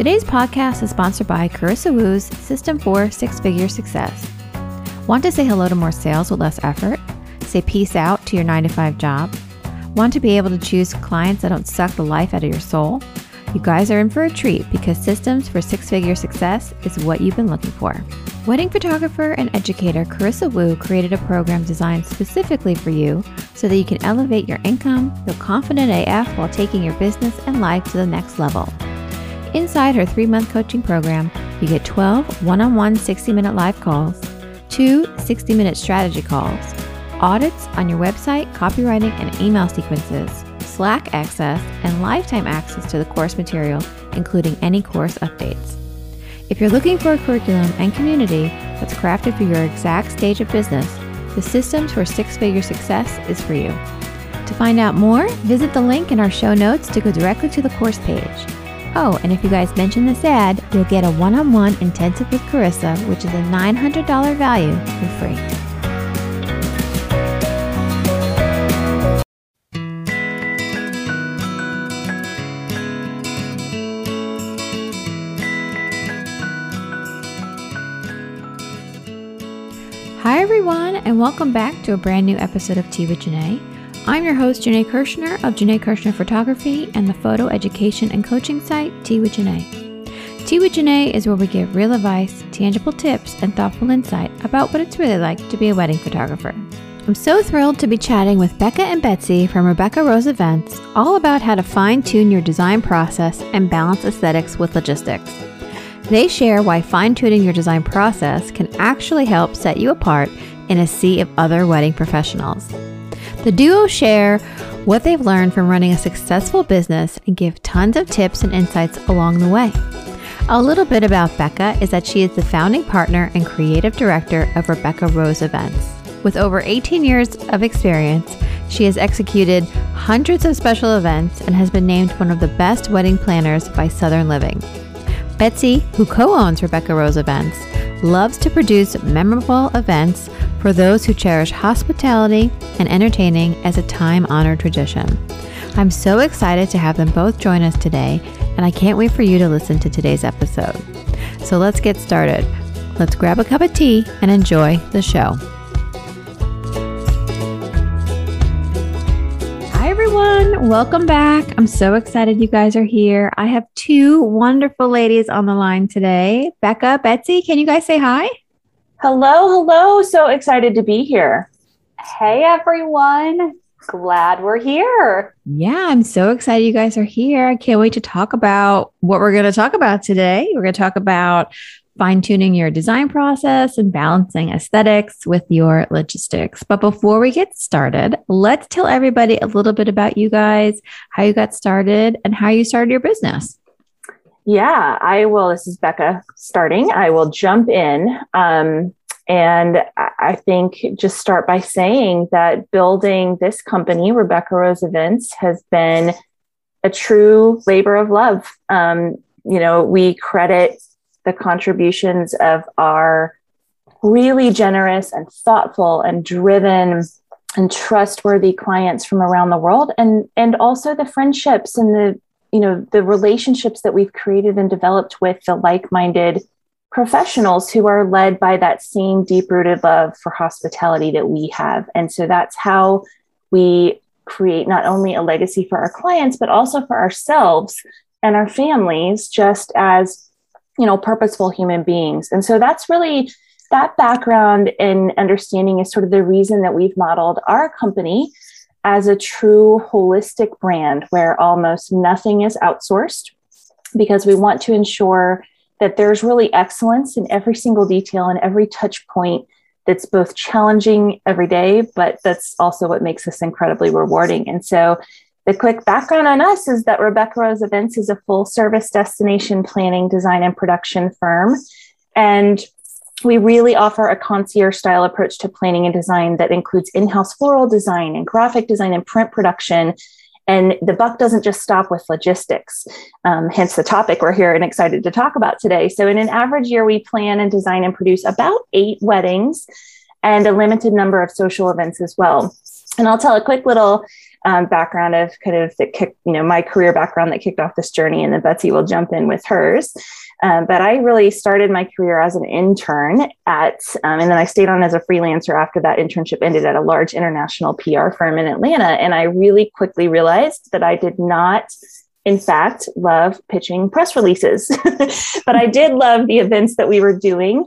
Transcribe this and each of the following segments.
Today's podcast is sponsored by Carissa Wu's System for Six Figure Success. Want to say hello to more sales with less effort? Say peace out to your 9 to 5 job? Want to be able to choose clients that don't suck the life out of your soul? You guys are in for a treat because Systems for Six Figure Success is what you've been looking for. Wedding photographer and educator Carissa Wu created a program designed specifically for you so that you can elevate your income, feel confident AF while taking your business and life to the next level. Inside her three month coaching program, you get 12 one on one 60 minute live calls, two 60 minute strategy calls, audits on your website, copywriting, and email sequences, Slack access, and lifetime access to the course material, including any course updates. If you're looking for a curriculum and community that's crafted for your exact stage of business, the Systems for Six Figure Success is for you. To find out more, visit the link in our show notes to go directly to the course page. Oh, and if you guys mention this ad, you'll get a one on one intensive with Carissa, which is a $900 value for free. Hi, everyone, and welcome back to a brand new episode of Tea with Janae. I'm your host, Janae Kirshner of Janae Kirshner Photography and the photo education and coaching site, Tea with Janae. Tea with Janae is where we give real advice, tangible tips, and thoughtful insight about what it's really like to be a wedding photographer. I'm so thrilled to be chatting with Becca and Betsy from Rebecca Rose Events all about how to fine tune your design process and balance aesthetics with logistics. They share why fine tuning your design process can actually help set you apart in a sea of other wedding professionals. The duo share what they've learned from running a successful business and give tons of tips and insights along the way. A little bit about Becca is that she is the founding partner and creative director of Rebecca Rose Events. With over 18 years of experience, she has executed hundreds of special events and has been named one of the best wedding planners by Southern Living. Betsy, who co owns Rebecca Rose Events, loves to produce memorable events for those who cherish hospitality and entertaining as a time honored tradition. I'm so excited to have them both join us today, and I can't wait for you to listen to today's episode. So let's get started. Let's grab a cup of tea and enjoy the show. Hi, everyone. Welcome back. I'm so excited you guys are here. I have two wonderful ladies on the line today. Becca, Betsy, can you guys say hi? Hello, hello. So excited to be here. Hey, everyone. Glad we're here. Yeah, I'm so excited you guys are here. I can't wait to talk about what we're going to talk about today. We're going to talk about fine tuning your design process and balancing aesthetics with your logistics. But before we get started, let's tell everybody a little bit about you guys, how you got started, and how you started your business. Yeah, I will. This is Becca starting. I will jump in. Um, and I think just start by saying that building this company, Rebecca Rose Events, has been a true labor of love. Um, you know, we credit the contributions of our really generous and thoughtful and driven and trustworthy clients from around the world and and also the friendships and the you know the relationships that we've created and developed with the like-minded professionals who are led by that same deep-rooted love for hospitality that we have. And so that's how we create not only a legacy for our clients but also for ourselves and our families just as you know purposeful human beings. And so that's really that background and understanding is sort of the reason that we've modeled our company as a true holistic brand where almost nothing is outsourced because we want to ensure that there's really excellence in every single detail and every touch point that's both challenging every day but that's also what makes us incredibly rewarding and so the quick background on us is that Rebecca Rose Events is a full service destination planning, design, and production firm. And we really offer a concierge style approach to planning and design that includes in house floral design and graphic design and print production. And the buck doesn't just stop with logistics, um, hence the topic we're here and excited to talk about today. So, in an average year, we plan and design and produce about eight weddings and a limited number of social events as well. And I'll tell a quick little um, background of kind of the kick, you know, my career background that kicked off this journey, and then Betsy will jump in with hers. Um, but I really started my career as an intern at, um, and then I stayed on as a freelancer after that internship ended at a large international PR firm in Atlanta. And I really quickly realized that I did not in fact, love pitching press releases, but I did love the events that we were doing.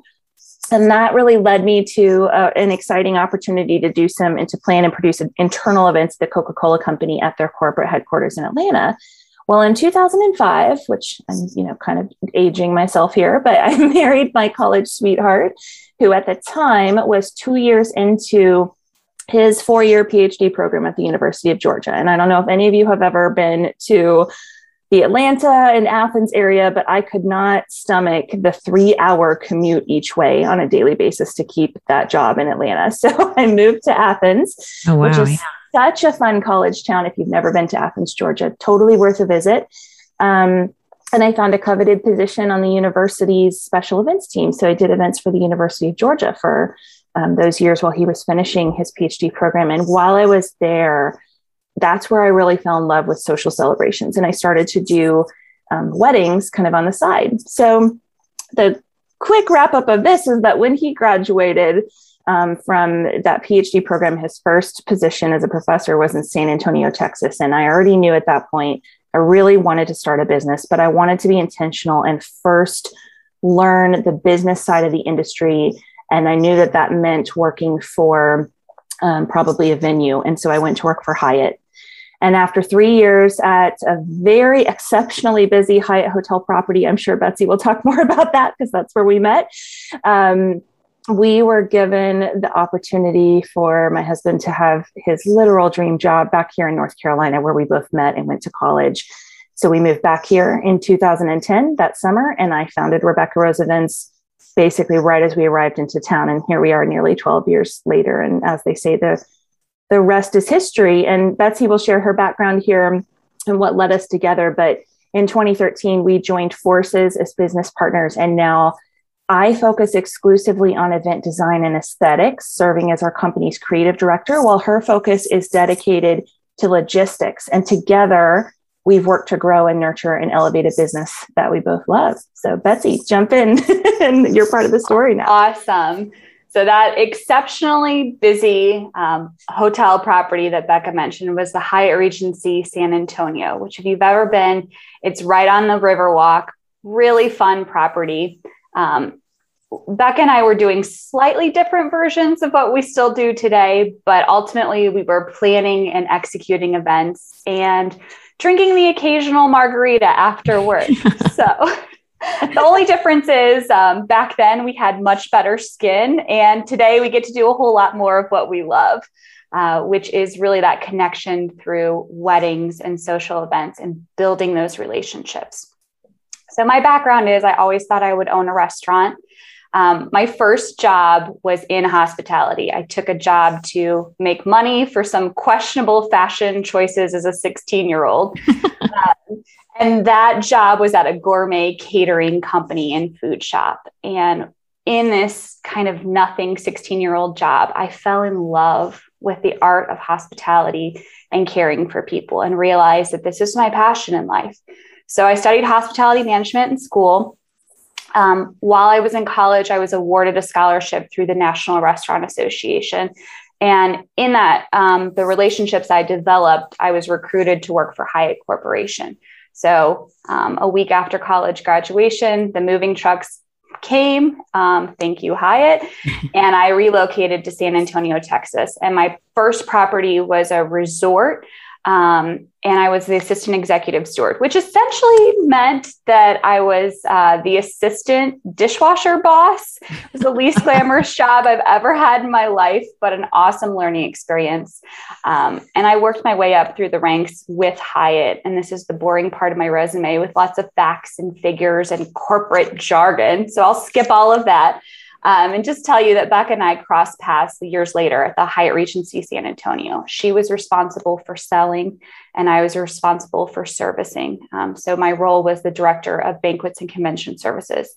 And that really led me to uh, an exciting opportunity to do some and to plan and produce internal events at the Coca Cola Company at their corporate headquarters in Atlanta. Well, in 2005, which I'm, you know, kind of aging myself here, but I married my college sweetheart, who at the time was two years into his four year PhD program at the University of Georgia. And I don't know if any of you have ever been to the Atlanta and Athens area, but I could not stomach the three hour commute each way on a daily basis to keep that job in Atlanta. So I moved to Athens, oh, wow. which is such a fun college town. If you've never been to Athens, Georgia, totally worth a visit. Um, and I found a coveted position on the university's special events team. So I did events for the University of Georgia for um, those years while he was finishing his PhD program. And while I was there, that's where I really fell in love with social celebrations. And I started to do um, weddings kind of on the side. So the quick wrap up of this is that when he graduated um, from that PhD program, his first position as a professor was in San Antonio, Texas. And I already knew at that point I really wanted to start a business, but I wanted to be intentional and first learn the business side of the industry. And I knew that that meant working for um, probably a venue. And so I went to work for Hyatt and after three years at a very exceptionally busy Hyatt hotel property, I'm sure Betsy will talk more about that because that's where we met. Um, we were given the opportunity for my husband to have his literal dream job back here in North Carolina, where we both met and went to college. So we moved back here in 2010 that summer, and I founded Rebecca Rose Events basically right as we arrived into town. And here we are nearly 12 years later. And as they say, the the rest is history. And Betsy will share her background here and what led us together. But in 2013, we joined forces as business partners. And now I focus exclusively on event design and aesthetics, serving as our company's creative director, while her focus is dedicated to logistics. And together, we've worked to grow and nurture an elevated business that we both love. So, Betsy, jump in. and you're part of the story now. Awesome. So that exceptionally busy um, hotel property that Becca mentioned was the Hyatt Regency San Antonio, which if you've ever been, it's right on the Riverwalk. Really fun property. Um, Becca and I were doing slightly different versions of what we still do today, but ultimately we were planning and executing events and drinking the occasional margarita after work. so the only difference is um, back then we had much better skin, and today we get to do a whole lot more of what we love, uh, which is really that connection through weddings and social events and building those relationships. So, my background is I always thought I would own a restaurant. Um, my first job was in hospitality. I took a job to make money for some questionable fashion choices as a 16 year old. um, and that job was at a gourmet catering company and food shop. And in this kind of nothing 16 year old job, I fell in love with the art of hospitality and caring for people and realized that this is my passion in life. So I studied hospitality management in school. Um, while I was in college, I was awarded a scholarship through the National Restaurant Association. And in that, um, the relationships I developed, I was recruited to work for Hyatt Corporation. So, um, a week after college graduation, the moving trucks came. Um, thank you, Hyatt. and I relocated to San Antonio, Texas. And my first property was a resort um, and I was the assistant executive steward, which essentially meant that I was uh, the assistant dishwasher boss. It was the least glamorous job I've ever had in my life, but an awesome learning experience. Um, and I worked my way up through the ranks with Hyatt. And this is the boring part of my resume with lots of facts and figures and corporate jargon. So I'll skip all of that. Um, and just tell you that Becca and I crossed paths years later at the Hyatt Regency San Antonio. She was responsible for selling, and I was responsible for servicing. Um, so my role was the director of banquets and convention services.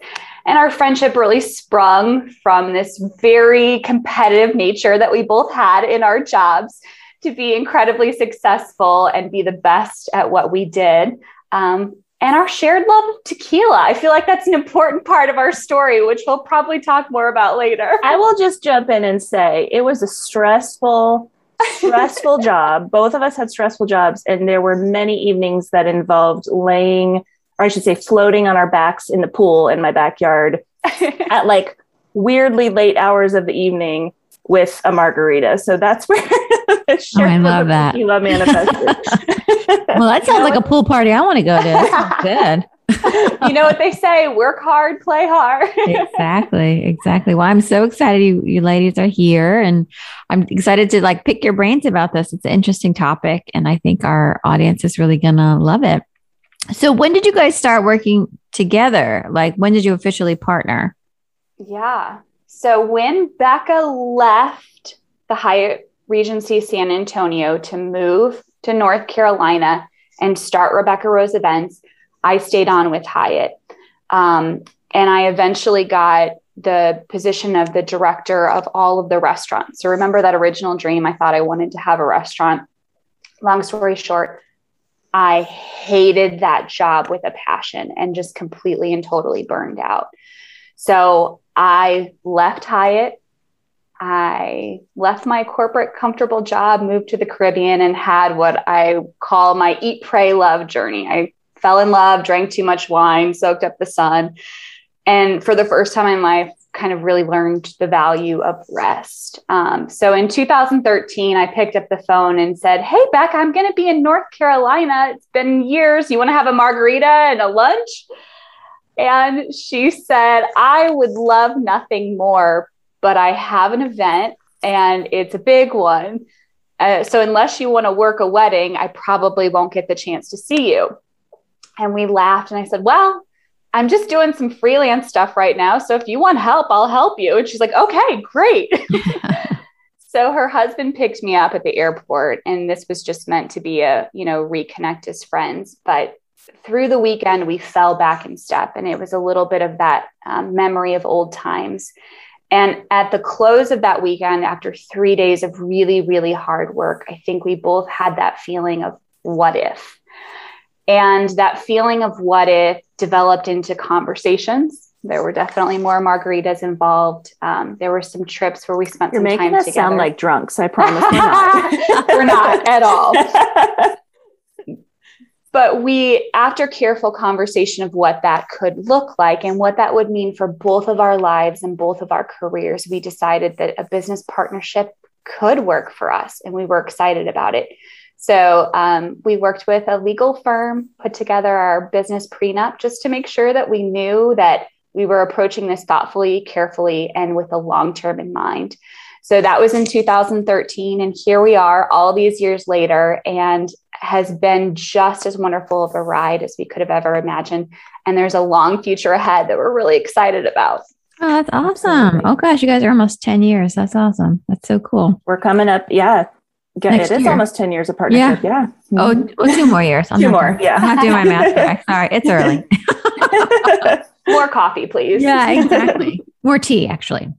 And our friendship really sprung from this very competitive nature that we both had in our jobs. to be incredibly successful and be the best at what we did. Um, and our shared love of tequila. I feel like that's an important part of our story, which we'll probably talk more about later. I will just jump in and say it was a stressful, stressful job. Both of us had stressful jobs, and there were many evenings that involved laying, or I should say, floating on our backs in the pool in my backyard at like weirdly late hours of the evening with a margarita. So that's where oh, I love that. Tequila manifested. well, that sounds you know like a pool party. I want to go to. good. you know what they say work hard play hard. Exactly exactly. Well i'm so excited you, you ladies are here and i'm excited to like pick your brains about this. It's an interesting topic and i think our audience is really gonna love it. So when did you guys start working together? Like when did you officially partner? Yeah. So when becca left the hyatt regency san antonio to move to north carolina and start rebecca rose events I stayed on with Hyatt. Um, and I eventually got the position of the director of all of the restaurants. So remember that original dream? I thought I wanted to have a restaurant. Long story short, I hated that job with a passion and just completely and totally burned out. So I left Hyatt. I left my corporate comfortable job, moved to the Caribbean, and had what I call my eat, pray, love journey. I fell in love, drank too much wine, soaked up the sun. And for the first time in life, kind of really learned the value of rest. Um, so in 2013, I picked up the phone and said, Hey, Beck, I'm going to be in North Carolina. It's been years. You want to have a margarita and a lunch? And she said, I would love nothing more, but I have an event and it's a big one. Uh, so unless you want to work a wedding, I probably won't get the chance to see you. And we laughed. And I said, Well, I'm just doing some freelance stuff right now. So if you want help, I'll help you. And she's like, Okay, great. so her husband picked me up at the airport. And this was just meant to be a, you know, reconnect as friends. But through the weekend, we fell back in step. And it was a little bit of that um, memory of old times. And at the close of that weekend, after three days of really, really hard work, I think we both had that feeling of what if? And that feeling of what if developed into conversations. There were definitely more margaritas involved. Um, there were some trips where we spent You're some making time us together. sound like drunks. I promise we're not. we're not at all. but we, after careful conversation of what that could look like and what that would mean for both of our lives and both of our careers, we decided that a business partnership could work for us, and we were excited about it. So um, we worked with a legal firm, put together our business prenup just to make sure that we knew that we were approaching this thoughtfully, carefully, and with a long term in mind. So that was in 2013. And here we are all these years later, and has been just as wonderful of a ride as we could have ever imagined. And there's a long future ahead that we're really excited about. Oh, that's awesome. Oh gosh, you guys are almost 10 years. That's awesome. That's so cool. We're coming up, yeah, Next it is year. almost 10 years of partnership. Yeah. yeah. Oh, mm-hmm. well, two more years. I'm two more. Doing, yeah. I'm not doing my math correct. All right. It's early. more coffee, please. Yeah, exactly. more tea, actually.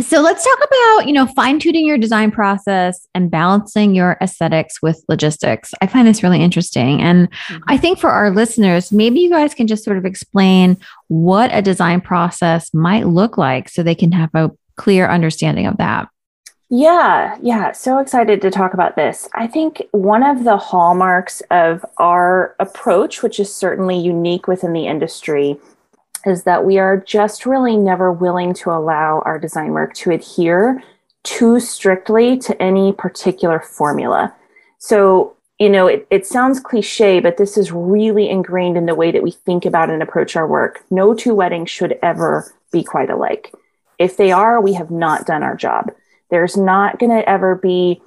So let's talk about, you know, fine tuning your design process and balancing your aesthetics with logistics. I find this really interesting. And mm-hmm. I think for our listeners, maybe you guys can just sort of explain what a design process might look like so they can have a clear understanding of that. Yeah, yeah, so excited to talk about this. I think one of the hallmarks of our approach, which is certainly unique within the industry, is that we are just really never willing to allow our design work to adhere too strictly to any particular formula. So, you know, it, it sounds cliche, but this is really ingrained in the way that we think about and approach our work. No two weddings should ever be quite alike. If they are, we have not done our job there's not going to ever be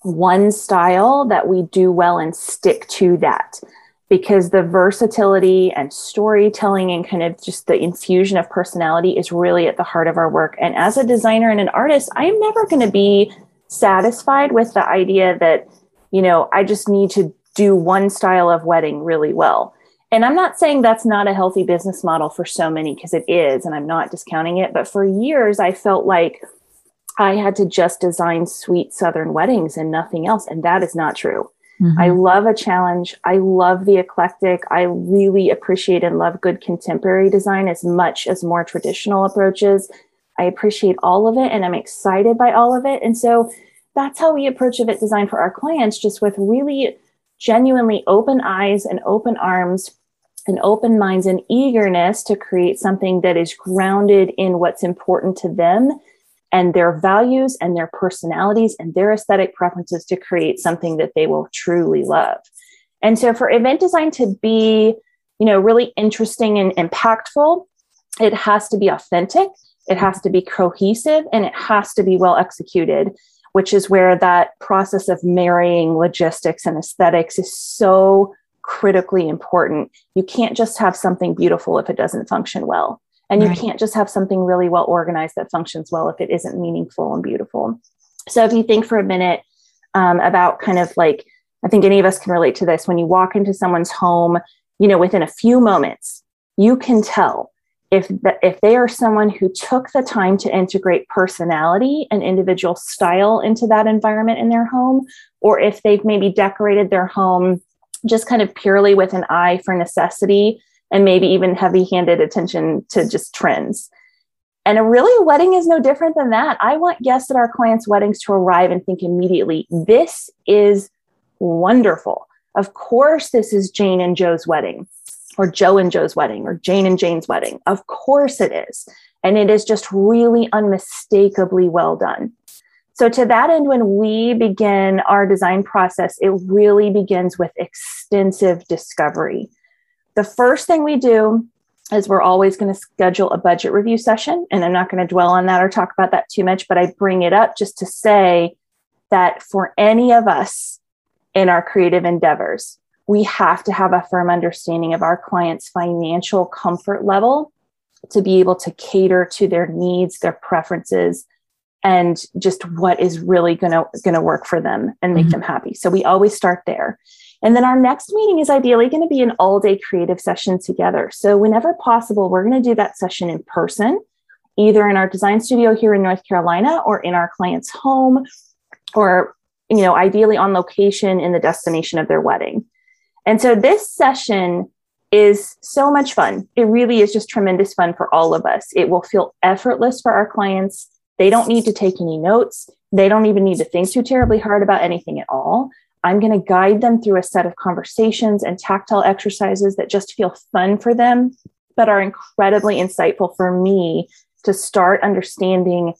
one style that we do well and stick to that because the versatility and storytelling and kind of just the infusion of personality is really at the heart of our work. And as a designer and an artist, I am never going to be satisfied with the idea that, you know, I just need to do one style of wedding really well. And I'm not saying that's not a healthy business model for so many because it is, and I'm not discounting it. But for years, I felt like I had to just design sweet Southern weddings and nothing else. And that is not true. Mm-hmm. I love a challenge. I love the eclectic. I really appreciate and love good contemporary design as much as more traditional approaches. I appreciate all of it and I'm excited by all of it. And so that's how we approach event design for our clients, just with really genuinely open eyes and open arms and open minds and eagerness to create something that is grounded in what's important to them and their values and their personalities and their aesthetic preferences to create something that they will truly love. And so for event design to be, you know, really interesting and impactful, it has to be authentic, it has to be cohesive, and it has to be well executed, which is where that process of marrying logistics and aesthetics is so critically important. You can't just have something beautiful if it doesn't function well. And you right. can't just have something really well organized that functions well if it isn't meaningful and beautiful. So if you think for a minute um, about kind of like, I think any of us can relate to this when you walk into someone's home, you know, within a few moments, you can tell if the, if they are someone who took the time to integrate personality and individual style into that environment in their home, or if they've maybe decorated their home just kind of purely with an eye for necessity and maybe even heavy handed attention to just trends. And a really wedding is no different than that. I want guests at our clients' weddings to arrive and think immediately, this is wonderful. Of course, this is Jane and Joe's wedding, or Joe and Joe's wedding, or Jane and Jane's wedding. Of course it is. And it is just really unmistakably well done. So, to that end, when we begin our design process, it really begins with extensive discovery the first thing we do is we're always going to schedule a budget review session. And I'm not going to dwell on that or talk about that too much, but I bring it up just to say that for any of us in our creative endeavors, we have to have a firm understanding of our client's financial comfort level to be able to cater to their needs, their preferences, and just what is really going to going to work for them and make mm-hmm. them happy. So we always start there. And then our next meeting is ideally going to be an all day creative session together. So, whenever possible, we're going to do that session in person, either in our design studio here in North Carolina or in our client's home, or, you know, ideally on location in the destination of their wedding. And so, this session is so much fun. It really is just tremendous fun for all of us. It will feel effortless for our clients. They don't need to take any notes. They don't even need to think too terribly hard about anything at all. I'm going to guide them through a set of conversations and tactile exercises that just feel fun for them, but are incredibly insightful for me to start understanding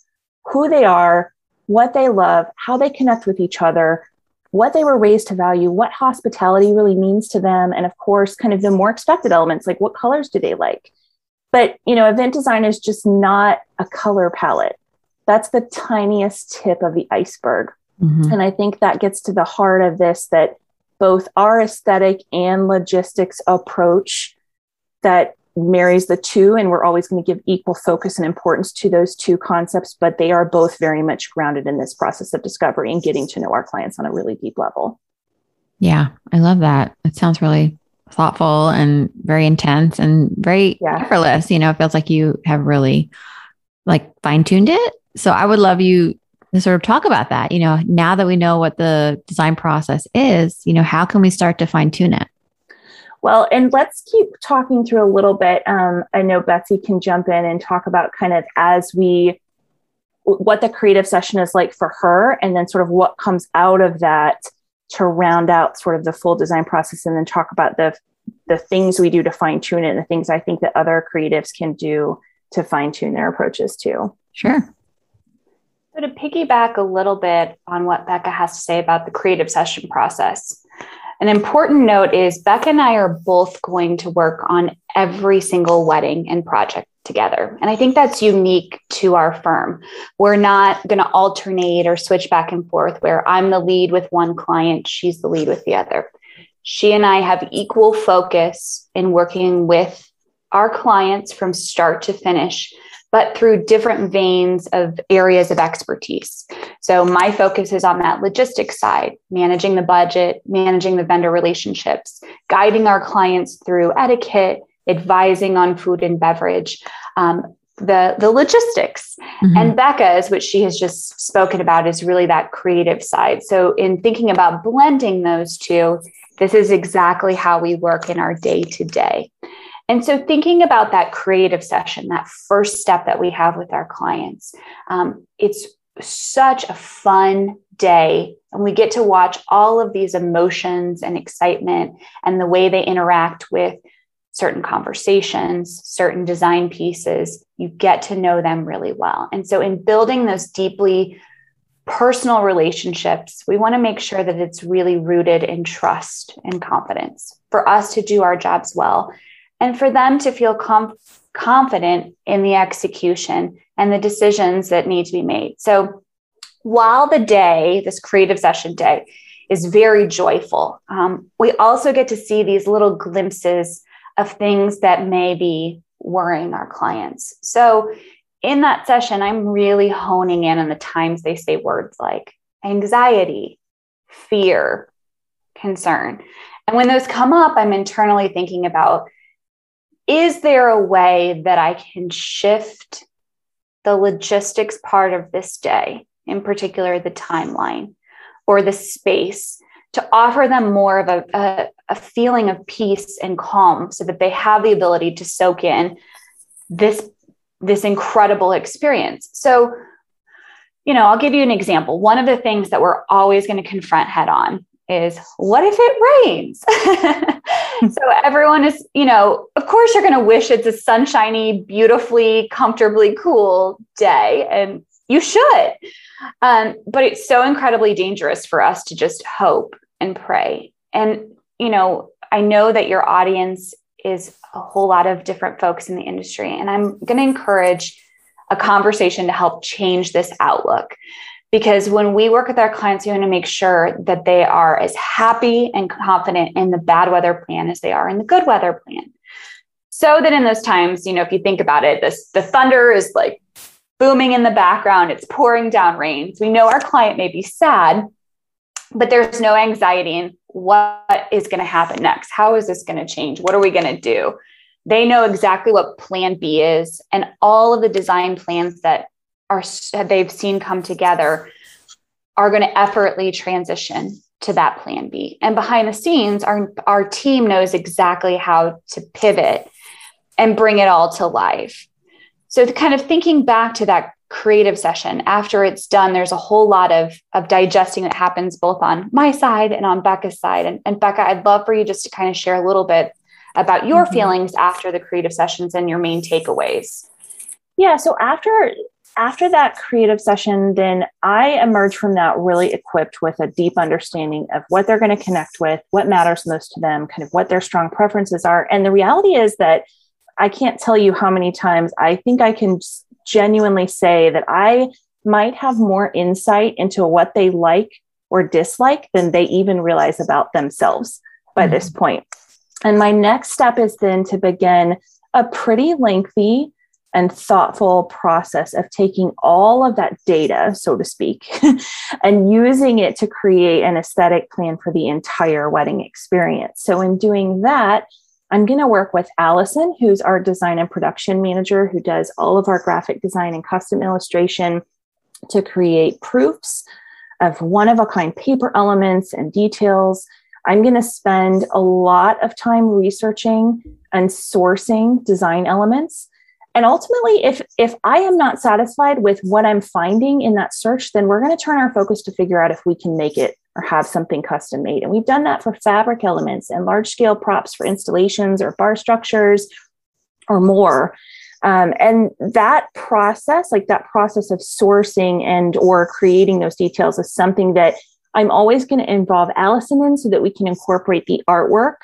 who they are, what they love, how they connect with each other, what they were raised to value, what hospitality really means to them, and of course, kind of the more expected elements like what colors do they like. But, you know, event design is just not a color palette. That's the tiniest tip of the iceberg. Mm-hmm. And I think that gets to the heart of this that both our aesthetic and logistics approach that marries the two and we're always going to give equal focus and importance to those two concepts but they are both very much grounded in this process of discovery and getting to know our clients on a really deep level yeah i love that it sounds really thoughtful and very intense and very yeah. effortless you know it feels like you have really like fine-tuned it so i would love you to sort of talk about that. You know, now that we know what the design process is, you know, how can we start to fine tune it? Well, and let's keep talking through a little bit. Um, I know Betsy can jump in and talk about kind of as we, what the creative session is like for her, and then sort of what comes out of that to round out sort of the full design process, and then talk about the the things we do to fine tune it, and the things I think that other creatives can do to fine tune their approaches too. Sure. So, to piggyback a little bit on what Becca has to say about the creative session process, an important note is Becca and I are both going to work on every single wedding and project together. And I think that's unique to our firm. We're not going to alternate or switch back and forth where I'm the lead with one client, she's the lead with the other. She and I have equal focus in working with our clients from start to finish but through different veins of areas of expertise. So my focus is on that logistics side, managing the budget, managing the vendor relationships, guiding our clients through etiquette, advising on food and beverage. Um, the the logistics mm-hmm. and becca's which she has just spoken about is really that creative side so in thinking about blending those two this is exactly how we work in our day to day and so thinking about that creative session that first step that we have with our clients um, it's such a fun day. And we get to watch all of these emotions and excitement and the way they interact with certain conversations, certain design pieces, you get to know them really well. And so, in building those deeply personal relationships, we want to make sure that it's really rooted in trust and confidence for us to do our jobs well and for them to feel com- confident in the execution and the decisions that need to be made. So, while the day, this creative session day, is very joyful, um, we also get to see these little glimpses of things that may be worrying our clients. So, in that session, I'm really honing in on the times they say words like anxiety, fear, concern. And when those come up, I'm internally thinking about is there a way that I can shift the logistics part of this day, in particular the timeline or the space, to offer them more of a, a, a feeling of peace and calm so that they have the ability to soak in this this incredible experience? So you know i'll give you an example. One of the things that we're always going to confront head on is what if it rains so everyone is you know of course you're going to wish it's a sunshiny beautifully comfortably cool day and you should um, but it's so incredibly dangerous for us to just hope and pray and you know, I know that your audience is a whole lot of different folks in the industry, and I'm going to encourage a conversation to help change this outlook. Because when we work with our clients, we want to make sure that they are as happy and confident in the bad weather plan as they are in the good weather plan. So that in those times, you know, if you think about it, this the thunder is like booming in the background, it's pouring down rain. So we know our client may be sad, but there's no anxiety in what is going to happen next. How is this going to change? What are we going to do? They know exactly what plan B is and all of the design plans that are they've seen come together are going to effortlessly transition to that plan B. And behind the scenes, our, our team knows exactly how to pivot and bring it all to life. So, kind of thinking back to that creative session after it's done there's a whole lot of of digesting that happens both on my side and on becca's side and, and becca i'd love for you just to kind of share a little bit about your mm-hmm. feelings after the creative sessions and your main takeaways yeah so after after that creative session then i emerge from that really equipped with a deep understanding of what they're going to connect with what matters most to them kind of what their strong preferences are and the reality is that i can't tell you how many times i think i can genuinely say that I might have more insight into what they like or dislike than they even realize about themselves by mm-hmm. this point. And my next step is then to begin a pretty lengthy and thoughtful process of taking all of that data, so to speak, and using it to create an aesthetic plan for the entire wedding experience. So, in doing that, I'm going to work with Allison, who's our design and production manager, who does all of our graphic design and custom illustration to create proofs of one of a kind paper elements and details. I'm going to spend a lot of time researching and sourcing design elements. And ultimately, if, if I am not satisfied with what I'm finding in that search, then we're going to turn our focus to figure out if we can make it or have something custom made. And we've done that for fabric elements and large scale props for installations or bar structures or more. Um, and that process, like that process of sourcing and or creating those details is something that I'm always going to involve Allison in so that we can incorporate the artwork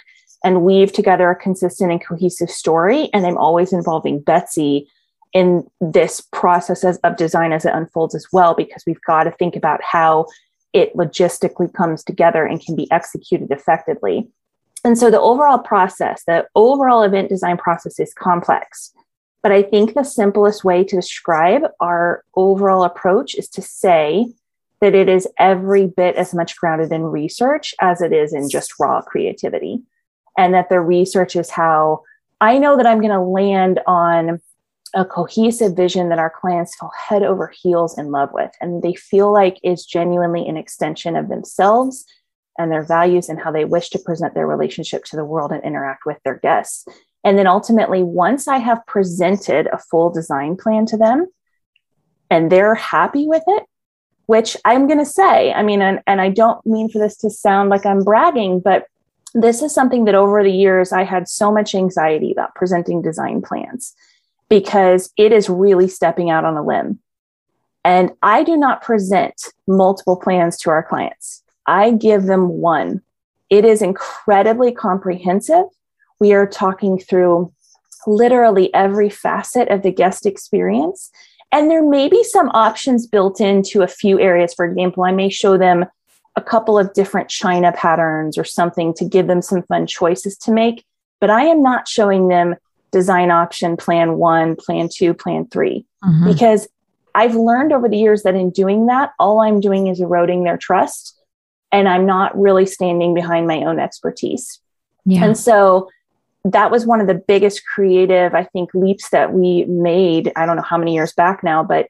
and weave together a consistent and cohesive story. And I'm always involving Betsy in this process as, of design as it unfolds as well, because we've got to think about how it logistically comes together and can be executed effectively. And so the overall process, the overall event design process is complex. But I think the simplest way to describe our overall approach is to say that it is every bit as much grounded in research as it is in just raw creativity. And that the research is how I know that I'm going to land on a cohesive vision that our clients fall head over heels in love with and they feel like is genuinely an extension of themselves and their values and how they wish to present their relationship to the world and interact with their guests. And then ultimately, once I have presented a full design plan to them and they're happy with it, which I'm going to say, I mean, and, and I don't mean for this to sound like I'm bragging, but this is something that over the years I had so much anxiety about presenting design plans because it is really stepping out on a limb. And I do not present multiple plans to our clients. I give them one. It is incredibly comprehensive. We are talking through literally every facet of the guest experience. And there may be some options built into a few areas. For example, I may show them a couple of different China patterns or something to give them some fun choices to make. But I am not showing them design option plan one, plan two, plan 3 mm-hmm. because I've learned over the years that in doing that, all I'm doing is eroding their trust and I'm not really standing behind my own expertise. Yeah. And so that was one of the biggest creative, I think, leaps that we made. I don't know how many years back now, but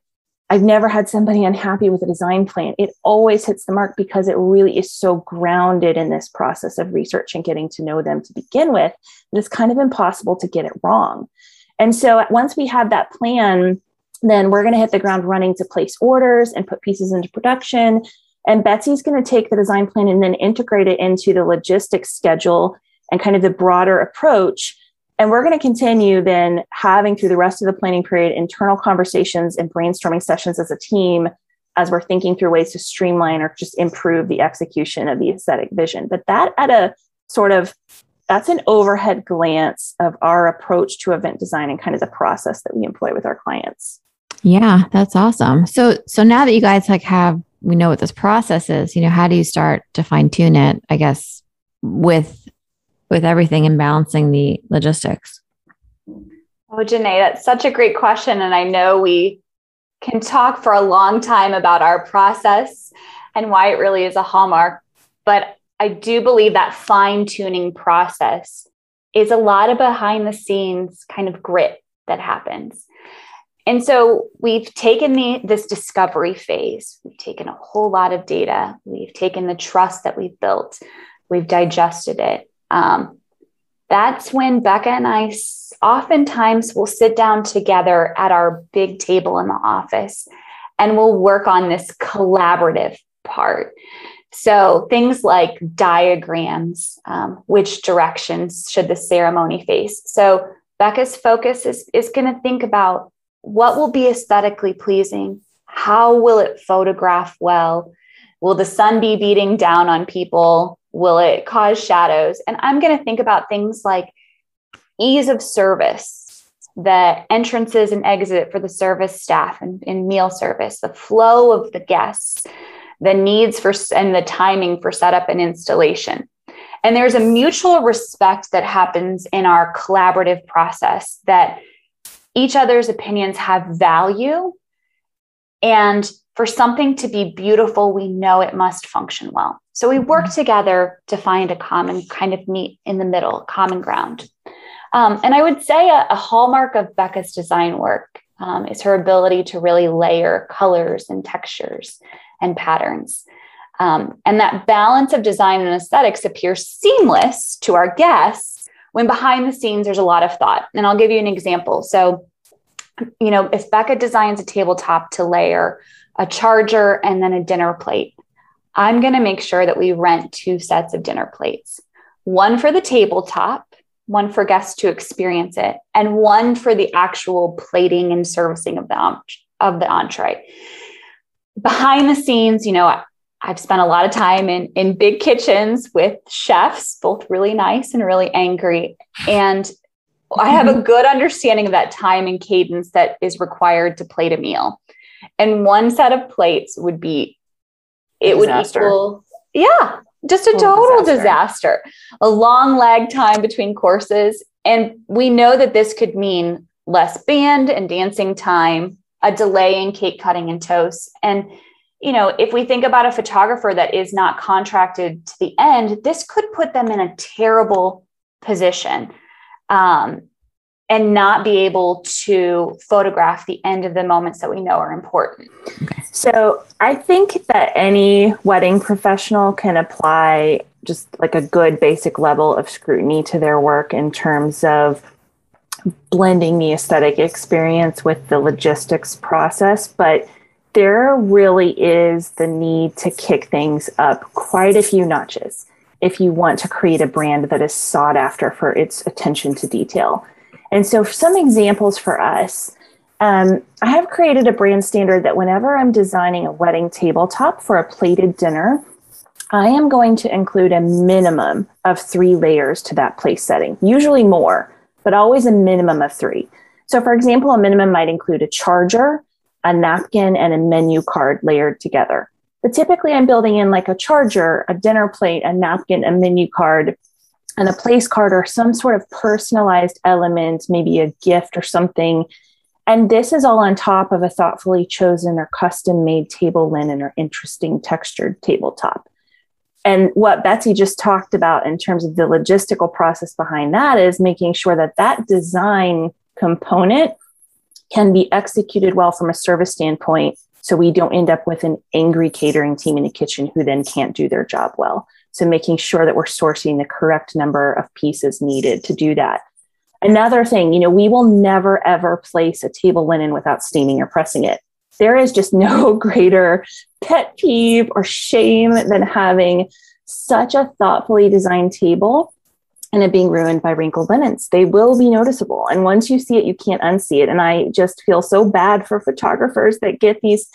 I've never had somebody unhappy with a design plan. It always hits the mark because it really is so grounded in this process of research and getting to know them to begin with. It's kind of impossible to get it wrong. And so once we have that plan, then we're going to hit the ground running to place orders and put pieces into production and Betsy's going to take the design plan and then integrate it into the logistics schedule and kind of the broader approach. And we're going to continue then having through the rest of the planning period internal conversations and brainstorming sessions as a team as we're thinking through ways to streamline or just improve the execution of the aesthetic vision. But that at a sort of that's an overhead glance of our approach to event design and kind of the process that we employ with our clients. Yeah, that's awesome. So so now that you guys like have we know what this process is, you know, how do you start to fine tune it, I guess, with with everything and balancing the logistics? Oh, Janae, that's such a great question. And I know we can talk for a long time about our process and why it really is a hallmark. But I do believe that fine tuning process is a lot of behind the scenes kind of grit that happens. And so we've taken the, this discovery phase, we've taken a whole lot of data, we've taken the trust that we've built, we've digested it. Um, that's when Becca and I oftentimes will sit down together at our big table in the office and we'll work on this collaborative part. So things like diagrams, um, which directions should the ceremony face? So Becca's focus is, is going to think about what will be aesthetically pleasing? How will it photograph well? Will the sun be beating down on people? Will it cause shadows? And I'm going to think about things like ease of service, the entrances and exit for the service staff and, and meal service, the flow of the guests, the needs for and the timing for setup and installation. And there's a mutual respect that happens in our collaborative process that each other's opinions have value. And for something to be beautiful, we know it must function well. So we work mm-hmm. together to find a common kind of meet in the middle, common ground. Um, and I would say a, a, hallmark of Becca's design work um, is her ability to really layer colors and textures and patterns. Um, and that balance of design and aesthetics appears seamless to our guests when behind the scenes there's a lot of thought. And I'll give you an example. So, you know, if Becca designs a tabletop to layer a charger and then a dinner plate, I'm going to make sure that we rent two sets of dinner plates one for the tabletop, one for guests to experience it, and one for the actual plating and servicing of the, of the entree. Behind the scenes, you know, I've spent a lot of time in, in big kitchens with chefs, both really nice and really angry. And I have a good understanding of that time and cadence that is required to plate a meal. And one set of plates would be, it would equal, yeah, just a total, disaster. disaster. A long lag time between courses. And we know that this could mean less band and dancing time, a delay in cake cutting and toast. And you know, if we think about a photographer that is not contracted to the end, this could put them in a terrible position. Um, and not be able to photograph the end of the moments that we know are important. Okay. So I think that any wedding professional can apply just like a good basic level of scrutiny to their work in terms of blending the aesthetic experience with the logistics process. But there really is the need to kick things up quite a few notches if you want to create a brand that is sought after for its attention to detail. And so, some examples for us, um, I have created a brand standard that whenever I'm designing a wedding tabletop for a plated dinner, I am going to include a minimum of three layers to that place setting, usually more, but always a minimum of three. So, for example, a minimum might include a charger, a napkin, and a menu card layered together. But typically, I'm building in like a charger, a dinner plate, a napkin, a menu card, and a place card or some sort of personalized element, maybe a gift or something. And this is all on top of a thoughtfully chosen or custom made table linen or interesting textured tabletop. And what Betsy just talked about in terms of the logistical process behind that is making sure that that design component can be executed well from a service standpoint so we don't end up with an angry catering team in the kitchen who then can't do their job well. So making sure that we're sourcing the correct number of pieces needed to do that. Another thing, you know, we will never ever place a table linen without steaming or pressing it. There is just no greater pet peeve or shame than having such a thoughtfully designed table and it being ruined by wrinkled linens. They will be noticeable. And once you see it, you can't unsee it. And I just feel so bad for photographers that get these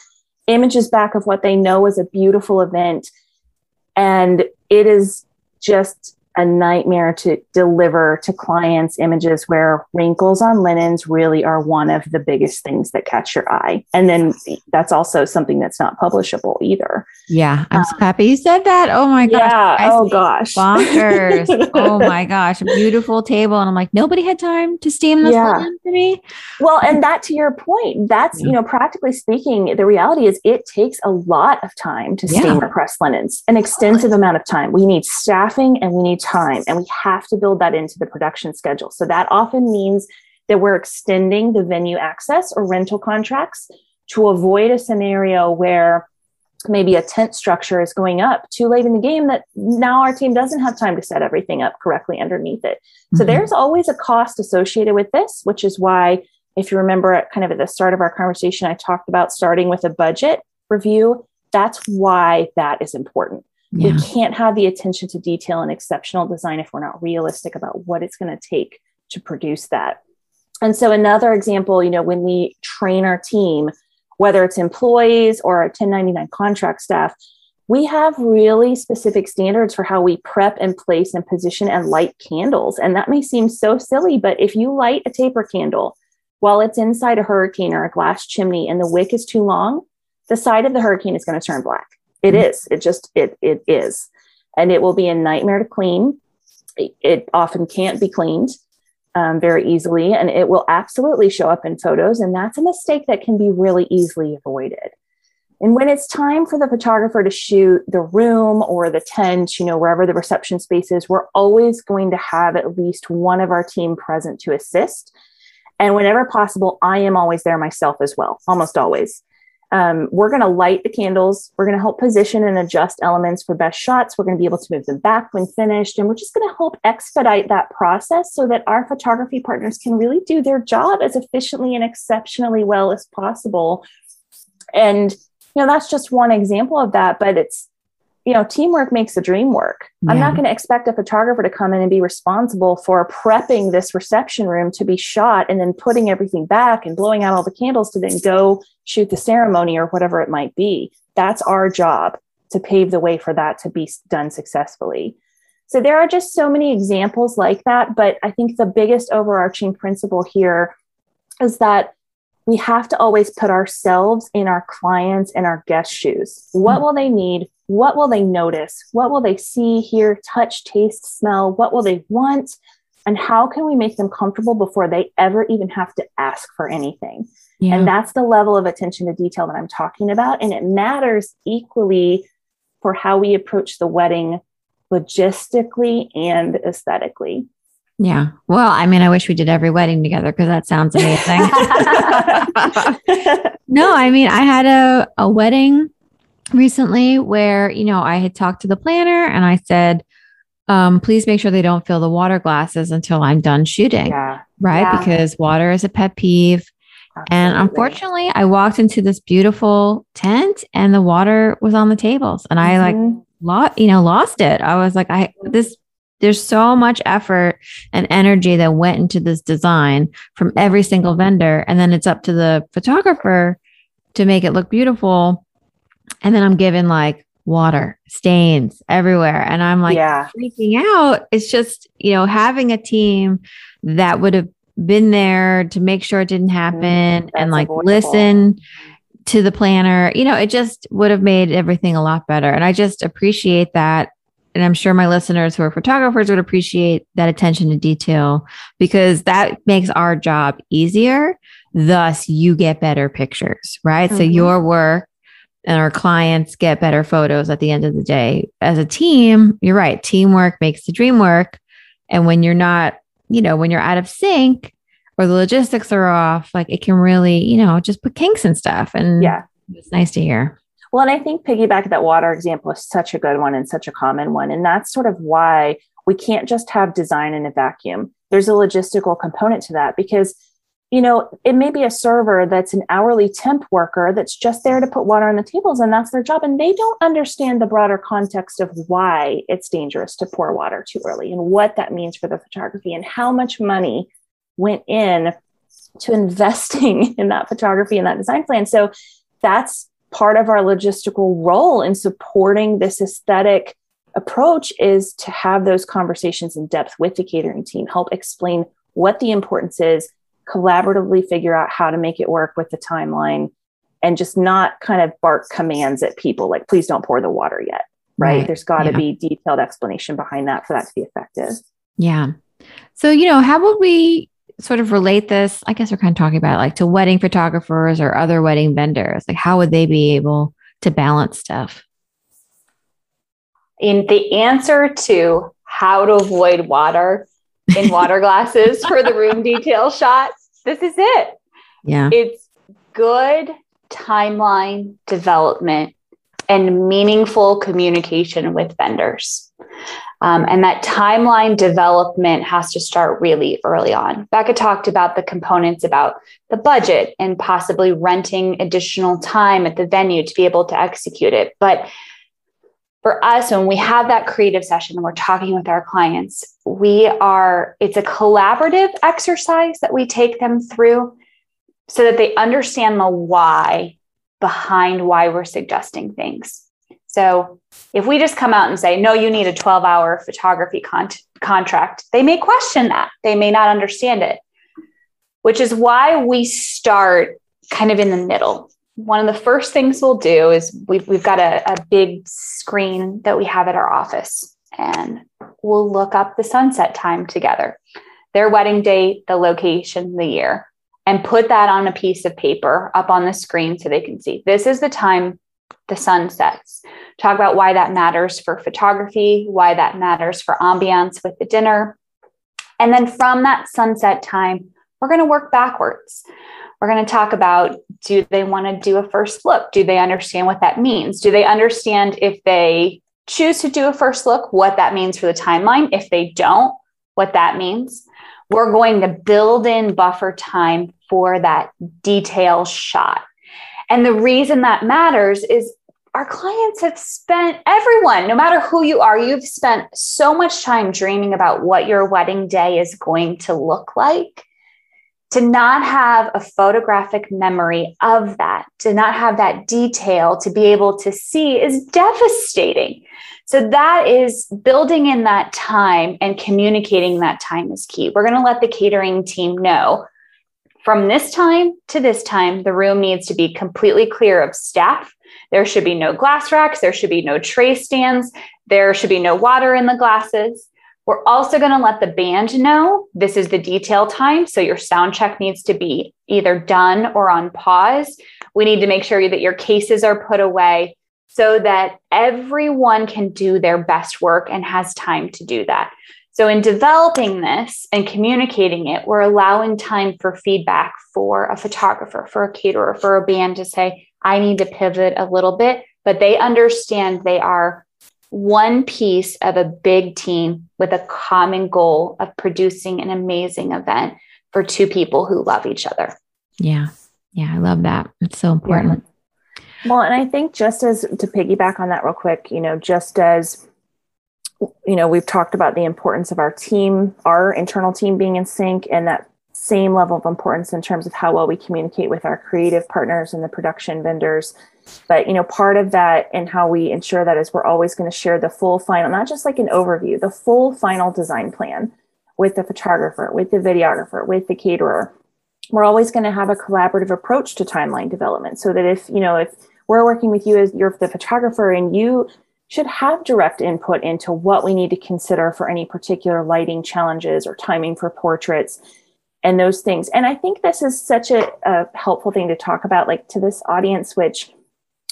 images back of what they know is a beautiful event and it is just a nightmare to deliver to clients images where wrinkles on linens really are one of the biggest things that catch your eye. And then that's also something that's not publishable either. Yeah, I'm um, so happy you said that. Oh my gosh. Yeah. oh gosh. Bonkers. oh my gosh. A beautiful table. And I'm like, nobody had time to steam this yeah. for me. Well, and that to your point, that's, yeah. you know, practically speaking, the reality is it takes a lot of time to steam yeah. or press linens, an extensive amount of time. We need staffing and we need time and we have to build that into the production schedule. So that often means that we're extending the venue access or rental contracts to avoid a scenario where maybe a tent structure is going up too late in the game that now our team doesn't have time to set everything up correctly underneath it. So mm-hmm. there's always a cost associated with this, which is why if you remember at kind of at the start of our conversation I talked about starting with a budget review, that's why that is important. Yeah. We can't have the attention to detail and exceptional design if we're not realistic about what it's going to take to produce that. And so, another example, you know, when we train our team, whether it's employees or our 1099 contract staff, we have really specific standards for how we prep and place and position and light candles. And that may seem so silly, but if you light a taper candle while it's inside a hurricane or a glass chimney and the wick is too long, the side of the hurricane is going to turn black. It mm-hmm. is. It just it it is, and it will be a nightmare to clean. It, it often can't be cleaned um, very easily, and it will absolutely show up in photos. And that's a mistake that can be really easily avoided. And when it's time for the photographer to shoot the room or the tent, you know, wherever the reception space is, we're always going to have at least one of our team present to assist. And whenever possible, I am always there myself as well, almost always. Um, we're going to light the candles. We're going to help position and adjust elements for best shots. We're going to be able to move them back when finished. And we're just going to help expedite that process so that our photography partners can really do their job as efficiently and exceptionally well as possible. And, you know, that's just one example of that, but it's, you know, teamwork makes the dream work. Yeah. I'm not going to expect a photographer to come in and be responsible for prepping this reception room to be shot and then putting everything back and blowing out all the candles to then go shoot the ceremony or whatever it might be. That's our job to pave the way for that to be done successfully. So there are just so many examples like that. But I think the biggest overarching principle here is that we have to always put ourselves in our clients and our guest shoes. What mm-hmm. will they need? What will they notice? What will they see, hear, touch, taste, smell? What will they want? And how can we make them comfortable before they ever even have to ask for anything? Yeah. And that's the level of attention to detail that I'm talking about. And it matters equally for how we approach the wedding logistically and aesthetically. Yeah. Well, I mean, I wish we did every wedding together because that sounds amazing. no, I mean, I had a, a wedding recently where, you know, I had talked to the planner and I said, um, please make sure they don't fill the water glasses until I'm done shooting. Yeah. Right. Yeah. Because water is a pet peeve. Absolutely. And unfortunately, I walked into this beautiful tent and the water was on the tables and I like mm-hmm. lost, you know, lost it. I was like, I, this there's so much effort and energy that went into this design from every single vendor. And then it's up to the photographer to make it look beautiful. And then I'm given like water stains everywhere. And I'm like yeah. freaking out. It's just, you know, having a team that would have been there to make sure it didn't happen mm, and like avoidable. listen to the planner, you know, it just would have made everything a lot better. And I just appreciate that and I'm sure my listeners who are photographers would appreciate that attention to detail because that makes our job easier. Thus, you get better pictures, right? Mm-hmm. So, your work and our clients get better photos at the end of the day. As a team, you're right. Teamwork makes the dream work. And when you're not, you know, when you're out of sync or the logistics are off, like it can really, you know, just put kinks and stuff. And yeah, it's nice to hear. Well, and I think piggyback that water example is such a good one and such a common one. And that's sort of why we can't just have design in a vacuum. There's a logistical component to that because, you know, it may be a server that's an hourly temp worker that's just there to put water on the tables and that's their job. And they don't understand the broader context of why it's dangerous to pour water too early and what that means for the photography and how much money went in to investing in that photography and that design plan. So that's part of our logistical role in supporting this aesthetic approach is to have those conversations in depth with the catering team, help explain what the importance is, collaboratively figure out how to make it work with the timeline, and just not kind of bark commands at people like, please don't pour the water yet. Right. right. There's got to yeah. be detailed explanation behind that for that to be effective. Yeah. So, you know, how would we sort of relate this? I guess we're kind of talking about like to wedding photographers or other wedding vendors. Like, how would they be able to balance stuff? In the answer to how to avoid water in water glasses for the room detail shots, this is it. Yeah. It's good timeline development and meaningful communication with vendors. Um, and that timeline development has to start really early on. Becca talked about the components about the budget and possibly renting additional time at the venue to be able to execute it. But for us, when we have that creative session and we're talking with our clients, we are, it's a collaborative exercise that we take them through so that they understand the why behind why we're suggesting things. So if we just come out and say, no, you need a 12 hour photography con- contract, they may question that. They may not understand it, which is why we start kind of in the middle. One of the first things we'll do is we've, we've got a, a big screen that we have at our office, and we'll look up the sunset time together, their wedding date, the location, the year, and put that on a piece of paper up on the screen so they can see this is the time the sun sets. Talk about why that matters for photography, why that matters for ambiance with the dinner. And then from that sunset time, we're going to work backwards. We're going to talk about do they want to do a first look? Do they understand what that means? Do they understand if they choose to do a first look, what that means for the timeline? If they don't, what that means? We're going to build in buffer time for that detail shot. And the reason that matters is our clients have spent, everyone, no matter who you are, you've spent so much time dreaming about what your wedding day is going to look like. To not have a photographic memory of that, to not have that detail to be able to see is devastating. So, that is building in that time and communicating that time is key. We're going to let the catering team know from this time to this time, the room needs to be completely clear of staff. There should be no glass racks. There should be no tray stands. There should be no water in the glasses. We're also going to let the band know this is the detail time. So your sound check needs to be either done or on pause. We need to make sure that your cases are put away so that everyone can do their best work and has time to do that. So, in developing this and communicating it, we're allowing time for feedback for a photographer, for a caterer, for a band to say, I need to pivot a little bit, but they understand they are one piece of a big team with a common goal of producing an amazing event for two people who love each other. Yeah. Yeah. I love that. It's so important. Yeah. Well, and I think just as to piggyback on that real quick, you know, just as you know, we've talked about the importance of our team, our internal team being in sync, and that same level of importance in terms of how well we communicate with our creative partners and the production vendors. But you know, part of that and how we ensure that is we're always going to share the full final, not just like an overview, the full final design plan with the photographer, with the videographer, with the caterer. We're always going to have a collaborative approach to timeline development so that if, you know, if we're working with you as you're the photographer and you should have direct input into what we need to consider for any particular lighting challenges or timing for portraits and those things. And I think this is such a, a, helpful thing to talk about, like to this audience, which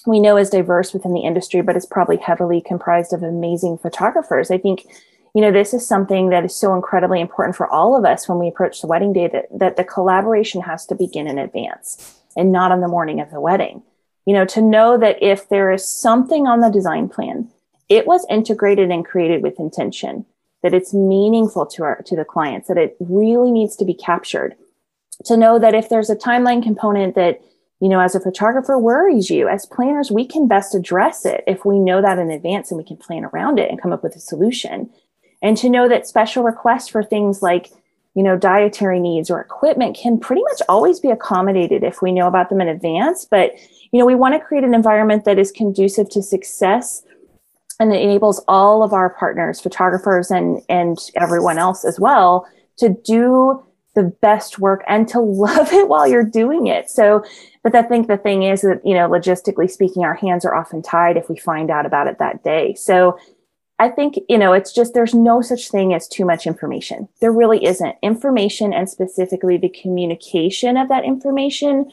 we know is diverse within the industry, but is probably heavily comprised of amazing photographers. I think, you know, this is something that is so incredibly important for all of us when we approach the wedding day that, that the collaboration has to begin in advance and not on the morning of the wedding you know to know that if there is something on the design plan it was integrated and created with intention that it's meaningful to our to the clients that it really needs to be captured. To know that if there's a timeline component that you know as a photographer worries you as planners we can best address it if we know that in advance and we can plan around it and come up with a solution. And to know that special requests for things like you know dietary needs or equipment can pretty much always be accommodated if we know about them in advance. But you know, we want to create an environment that is conducive to success and it enables all of our partners, photographers and and everyone else as well to do the best work and to love it while you're doing it. So, but I think the thing is that, you know, logistically speaking, our hands are often tied if we find out about it that day. So I think, you know, it's just there's no such thing as too much information. There really isn't. Information and specifically the communication of that information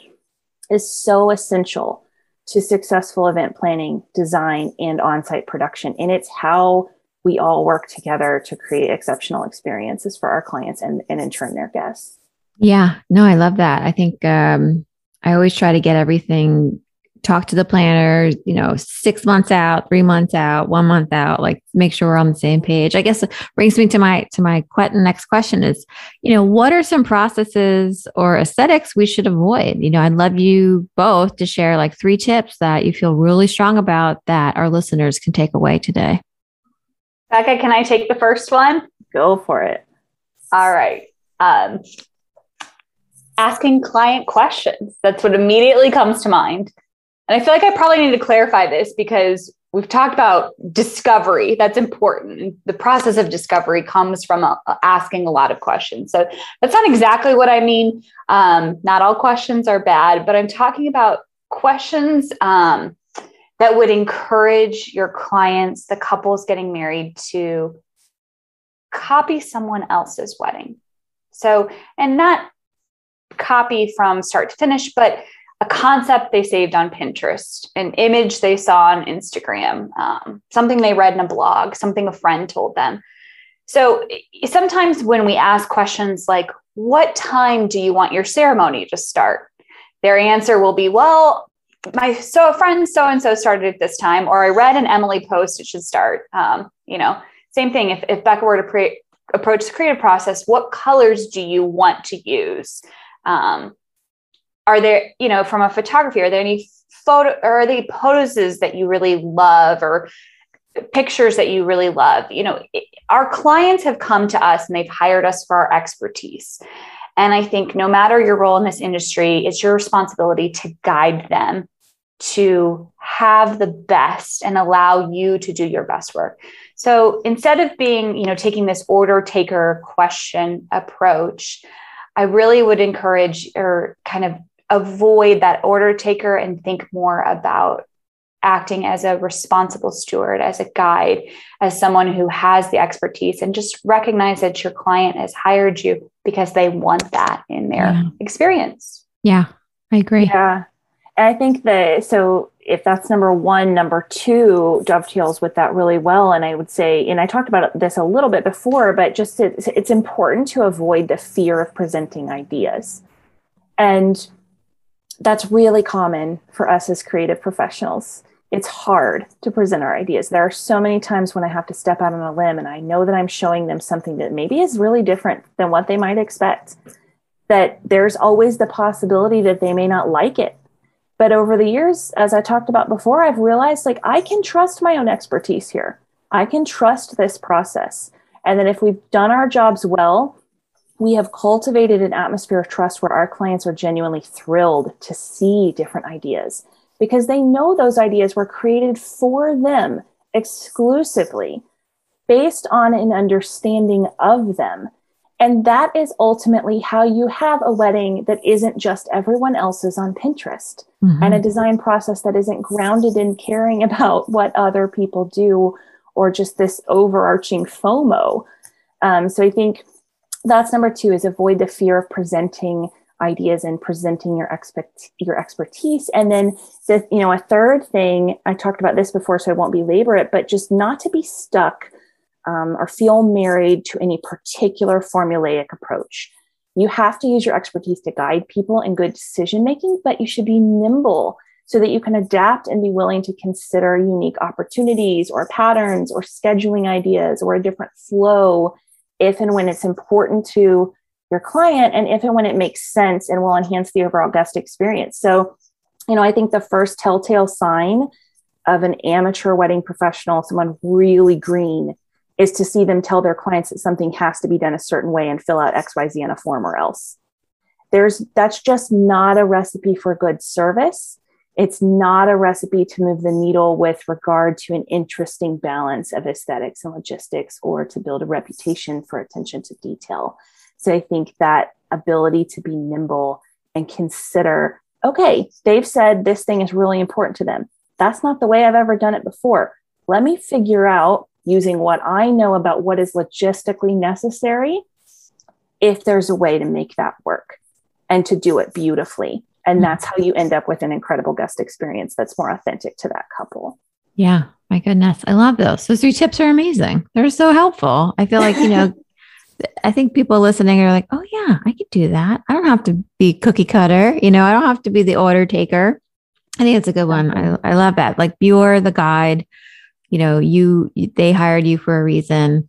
is so essential to successful event planning, design, and on site production. And it's how we all work together to create exceptional experiences for our clients and, and in turn their guests. Yeah, no, I love that. I think um, I always try to get everything talk to the planner, you know, six months out, three months out, one month out, like make sure we're on the same page. I guess it brings me to my to my next question is, you know, what are some processes or aesthetics we should avoid? You know, I'd love you both to share like three tips that you feel really strong about that our listeners can take away today. Becca, can I take the first one? Go for it. All right. Um, asking client questions. That's what immediately comes to mind. And I feel like I probably need to clarify this because we've talked about discovery. That's important. The process of discovery comes from a, uh, asking a lot of questions. So that's not exactly what I mean. Um, not all questions are bad, but I'm talking about questions um, that would encourage your clients, the couples getting married, to copy someone else's wedding. So, and not copy from start to finish, but a concept they saved on Pinterest, an image they saw on Instagram, um, something they read in a blog, something a friend told them. So sometimes when we ask questions like, What time do you want your ceremony to start? Their answer will be, Well, my so a friend so and so started at this time, or I read an Emily Post, it should start. Um, you know, same thing. If, if Becca were to pre- approach the creative process, what colors do you want to use? Um, are there you know from a photography are there any photo or are there poses that you really love or pictures that you really love? You know our clients have come to us and they've hired us for our expertise. And i think no matter your role in this industry it's your responsibility to guide them to have the best and allow you to do your best work. So instead of being you know taking this order taker question approach I really would encourage or kind of avoid that order taker and think more about acting as a responsible steward, as a guide, as someone who has the expertise, and just recognize that your client has hired you because they want that in their yeah. experience. Yeah, I agree. Yeah. And I think that so if that's number one, number two dovetails with that really well. And I would say, and I talked about this a little bit before, but just it's, it's important to avoid the fear of presenting ideas. And that's really common for us as creative professionals. It's hard to present our ideas. There are so many times when I have to step out on a limb and I know that I'm showing them something that maybe is really different than what they might expect. That there's always the possibility that they may not like it but over the years, as I talked about before, I've realized like I can trust my own expertise here. I can trust this process. And then if we've done our jobs well, we have cultivated an atmosphere of trust where our clients are genuinely thrilled to see different ideas because they know those ideas were created for them exclusively based on an understanding of them and that is ultimately how you have a wedding that isn't just everyone else's on Pinterest mm-hmm. and a design process that isn't grounded in caring about what other people do or just this overarching FOMO. Um, so I think that's number two is avoid the fear of presenting ideas and presenting your expect your expertise and then the you know a third thing i talked about this before so i won't belabor it but just not to be stuck um, or feel married to any particular formulaic approach. You have to use your expertise to guide people in good decision making, but you should be nimble so that you can adapt and be willing to consider unique opportunities or patterns or scheduling ideas or a different flow if and when it's important to your client and if and when it makes sense and will enhance the overall guest experience. So, you know, I think the first telltale sign of an amateur wedding professional, someone really green, is to see them tell their clients that something has to be done a certain way and fill out xyz in a form or else there's that's just not a recipe for good service it's not a recipe to move the needle with regard to an interesting balance of aesthetics and logistics or to build a reputation for attention to detail. So i think that ability to be nimble and consider okay they've said this thing is really important to them. That's not the way i've ever done it before. Let me figure out using what I know about what is logistically necessary if there's a way to make that work and to do it beautifully. And that's how you end up with an incredible guest experience that's more authentic to that couple. Yeah, my goodness. I love those. Those three tips are amazing. They're so helpful. I feel like, you know, I think people listening are like, oh, yeah, I could do that. I don't have to be cookie cutter. You know, I don't have to be the order taker. I think it's a good one. I, I love that. Like, you're the guide you know you they hired you for a reason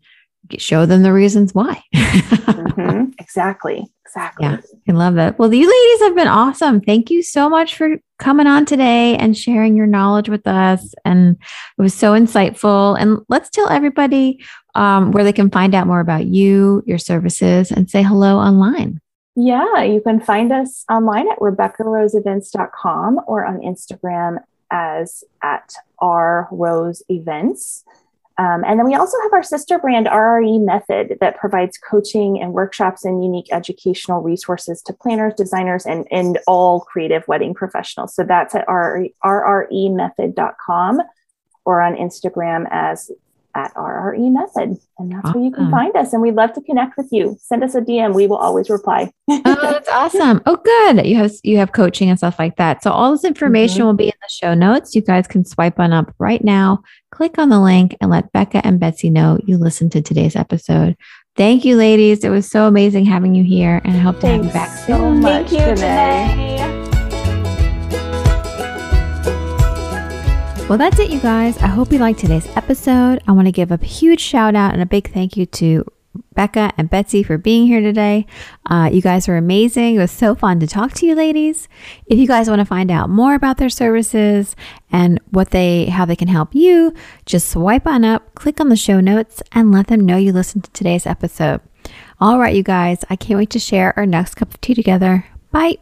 show them the reasons why. Mm-hmm. exactly. Exactly. Yeah i love it. Well you ladies have been awesome. Thank you so much for coming on today and sharing your knowledge with us. And it was so insightful. And let's tell everybody um, where they can find out more about you your services and say hello online. Yeah, you can find us online at rebeccaroseevents.com or on Instagram as at R Rose Events. Um, and then we also have our sister brand, RRE Method, that provides coaching and workshops and unique educational resources to planners, designers, and, and all creative wedding professionals. So that's at rremethod.com or on Instagram as at RRE Method. And that's awesome. where you can find us. And we'd love to connect with you. Send us a DM. We will always reply. oh, that's awesome. Oh, good. You have you have coaching and stuff like that. So all this information mm-hmm. will be in the show notes. You guys can swipe on up right now, click on the link, and let Becca and Betsy know you listened to today's episode. Thank you, ladies. It was so amazing having you here, and I hope to Thanks have you back so soon. Much Thank you, today. Well, that's it, you guys. I hope you liked today's episode. I want to give a huge shout out and a big thank you to Becca and Betsy for being here today. Uh, you guys were amazing. It was so fun to talk to you ladies. If you guys want to find out more about their services and what they how they can help you, just swipe on up, click on the show notes, and let them know you listened to today's episode. All right, you guys, I can't wait to share our next cup of tea together. Bye.